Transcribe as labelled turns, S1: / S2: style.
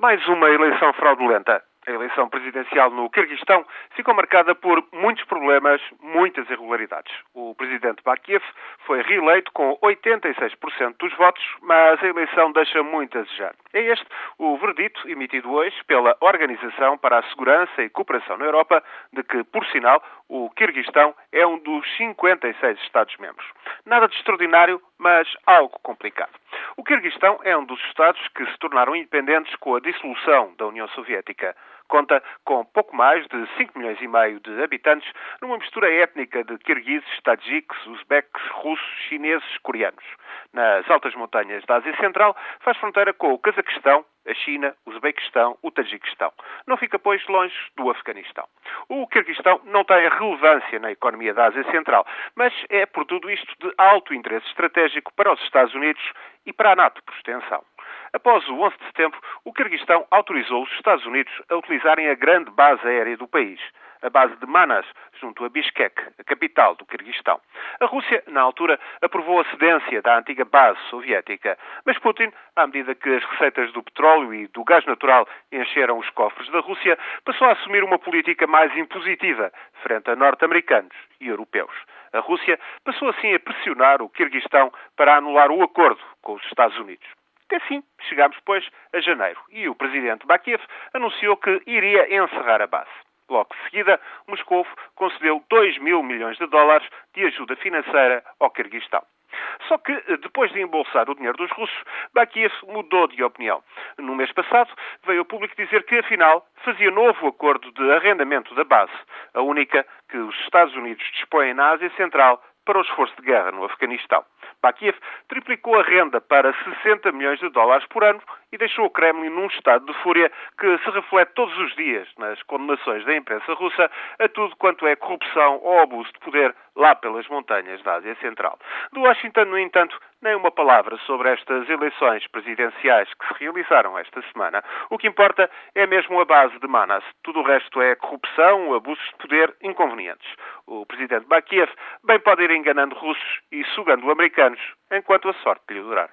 S1: Mais uma eleição fraudulenta. A eleição presidencial no Quirguistão ficou marcada por muitos problemas, muitas irregularidades. O presidente Bakiev foi reeleito com 86% dos votos, mas a eleição deixa muito a desejar. É este o verdito emitido hoje pela Organização para a Segurança e Cooperação na Europa, de que, por sinal, o Quirguistão é um dos 56 Estados-membros. Nada de extraordinário, mas algo complicado. O Quirguistão é um dos Estados que se tornaram independentes com a dissolução da União Soviética. Conta com pouco mais de 5 milhões e meio de habitantes, numa mistura étnica de kirguizes, tajiques, uzbeques, russos, chineses, coreanos. Nas altas montanhas da Ásia Central, faz fronteira com o Cazaquistão, a China, o Uzbequistão, o Tajiquistão. Não fica, pois, longe do Afeganistão. O Kirguistão não tem relevância na economia da Ásia Central, mas é, por tudo isto, de alto interesse estratégico para os Estados Unidos e para a NATO, por extensão. Após o 11 de setembro, o Kirguistão autorizou os Estados Unidos a utilizarem a grande base aérea do país, a base de Manas, junto a Bishkek, a capital do Kirguistão. A Rússia, na altura, aprovou a cedência da antiga base soviética, mas Putin, à medida que as receitas do petróleo e do gás natural encheram os cofres da Rússia, passou a assumir uma política mais impositiva frente a norte-americanos e europeus. A Rússia passou assim a pressionar o Kirguistão para anular o acordo com os Estados Unidos. Até assim, chegámos, pois, a janeiro e o presidente Bakiev anunciou que iria encerrar a base. Logo de seguida, Moscou concedeu 2 mil milhões de dólares de ajuda financeira ao Kirguistão. Só que, depois de embolsar o dinheiro dos russos, Bakiev mudou de opinião. No mês passado, veio ao público dizer que, afinal, fazia novo acordo de arrendamento da base, a única que os Estados Unidos dispõem na Ásia Central para o esforço de guerra no Afeganistão. Bakiev triplicou a renda para 60 milhões de dólares por ano e deixou o Kremlin num estado de fúria que se reflete todos os dias nas condenações da imprensa russa a tudo quanto é corrupção ou abuso de poder lá pelas montanhas da Ásia Central. Do Washington, no entanto, nem uma palavra sobre estas eleições presidenciais que se realizaram esta semana. O que importa é mesmo a base de Manas. Tudo o resto é corrupção, abusos de poder inconvenientes. O presidente Bakiev bem pode ir enganando russos e sugando americanos enquanto a sorte lhe durar.